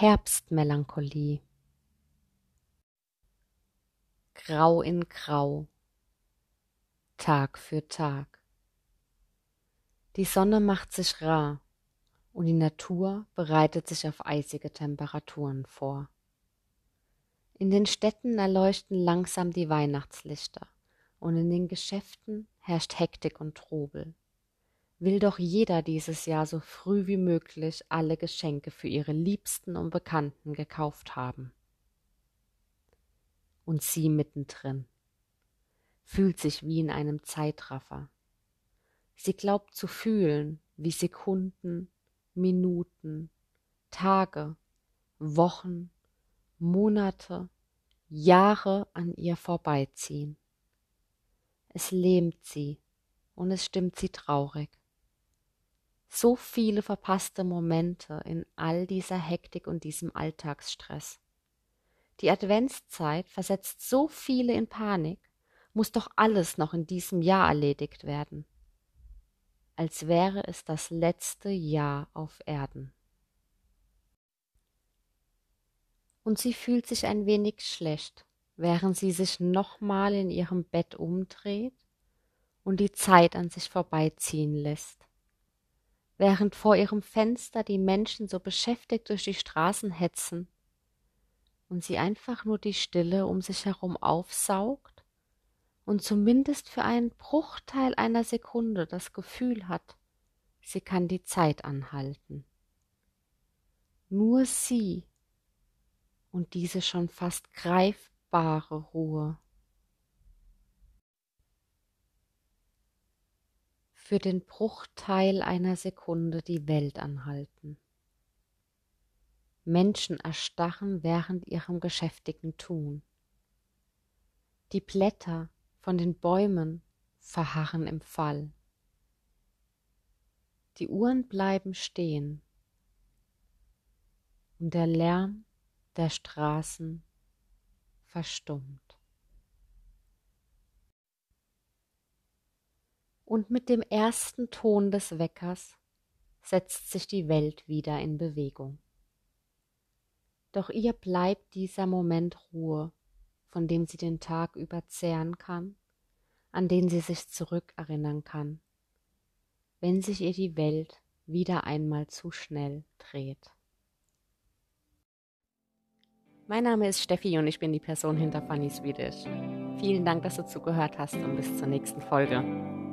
Herbstmelancholie. Grau in Grau, Tag für Tag. Die Sonne macht sich rar und die Natur bereitet sich auf eisige Temperaturen vor. In den Städten erleuchten langsam die Weihnachtslichter und in den Geschäften herrscht Hektik und Trubel. Will doch jeder dieses Jahr so früh wie möglich alle Geschenke für ihre Liebsten und Bekannten gekauft haben. Und sie mittendrin, fühlt sich wie in einem Zeitraffer. Sie glaubt zu fühlen, wie Sekunden, Minuten, Tage, Wochen, Monate, Jahre an ihr vorbeiziehen. Es lähmt sie und es stimmt sie traurig. So viele verpasste Momente in all dieser Hektik und diesem Alltagsstress. Die Adventszeit versetzt so viele in Panik, muss doch alles noch in diesem Jahr erledigt werden. Als wäre es das letzte Jahr auf Erden. Und sie fühlt sich ein wenig schlecht, während sie sich nochmal in ihrem Bett umdreht und die Zeit an sich vorbeiziehen lässt. Während vor ihrem Fenster die Menschen so beschäftigt durch die Straßen hetzen und sie einfach nur die Stille um sich herum aufsaugt und zumindest für einen Bruchteil einer Sekunde das Gefühl hat, sie kann die Zeit anhalten. Nur sie und diese schon fast greifbare Ruhe. Für den Bruchteil einer Sekunde die Welt anhalten. Menschen erstarren während ihrem geschäftigen Tun. Die Blätter von den Bäumen verharren im Fall. Die Uhren bleiben stehen und der Lärm der Straßen verstummt. Und mit dem ersten Ton des Weckers setzt sich die Welt wieder in Bewegung. Doch ihr bleibt dieser Moment Ruhe, von dem sie den Tag über zehren kann, an den sie sich zurückerinnern kann, wenn sich ihr die Welt wieder einmal zu schnell dreht. Mein Name ist Steffi und ich bin die Person hinter Funny Swedish. Vielen Dank, dass du zugehört hast und bis zur nächsten Folge.